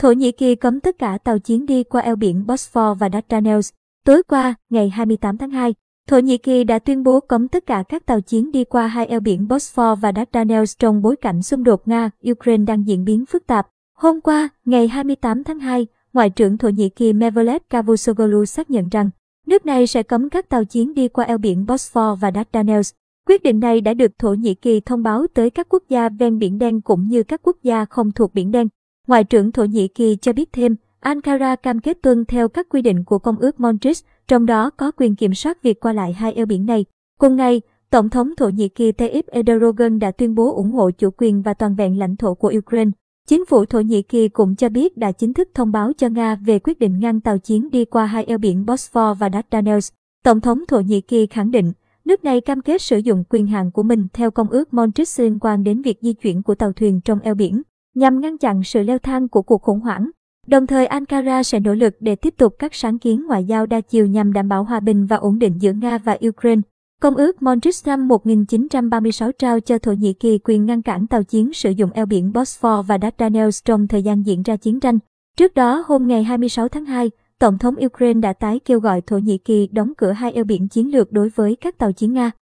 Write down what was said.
Thổ Nhĩ Kỳ cấm tất cả tàu chiến đi qua eo biển Bosphor và Dardanelles. Tối qua, ngày 28 tháng 2, Thổ Nhĩ Kỳ đã tuyên bố cấm tất cả các tàu chiến đi qua hai eo biển Bosphor và Dardanelles trong bối cảnh xung đột Nga-Ukraine đang diễn biến phức tạp. Hôm qua, ngày 28 tháng 2, Ngoại trưởng Thổ Nhĩ Kỳ Mevlut Cavusoglu xác nhận rằng nước này sẽ cấm các tàu chiến đi qua eo biển Bosphor và Dardanelles. Quyết định này đã được Thổ Nhĩ Kỳ thông báo tới các quốc gia ven Biển Đen cũng như các quốc gia không thuộc Biển Đen. Ngoại trưởng Thổ Nhĩ Kỳ cho biết thêm, Ankara cam kết tuân theo các quy định của Công ước Montreux, trong đó có quyền kiểm soát việc qua lại hai eo biển này. Cùng ngày, Tổng thống Thổ Nhĩ Kỳ Tayyip Erdogan đã tuyên bố ủng hộ chủ quyền và toàn vẹn lãnh thổ của Ukraine. Chính phủ Thổ Nhĩ Kỳ cũng cho biết đã chính thức thông báo cho Nga về quyết định ngăn tàu chiến đi qua hai eo biển Bosphor và Dardanelles. Tổng thống Thổ Nhĩ Kỳ khẳng định, nước này cam kết sử dụng quyền hạn của mình theo công ước Montreux liên quan đến việc di chuyển của tàu thuyền trong eo biển, nhằm ngăn chặn sự leo thang của cuộc khủng hoảng. Đồng thời Ankara sẽ nỗ lực để tiếp tục các sáng kiến ngoại giao đa chiều nhằm đảm bảo hòa bình và ổn định giữa Nga và Ukraine. Công ước Montreux năm 1936 trao cho Thổ Nhĩ Kỳ quyền ngăn cản tàu chiến sử dụng eo biển Bosphor và Dardanelles trong thời gian diễn ra chiến tranh. Trước đó, hôm ngày 26 tháng 2, Tổng thống Ukraine đã tái kêu gọi Thổ Nhĩ Kỳ đóng cửa hai eo biển chiến lược đối với các tàu chiến Nga.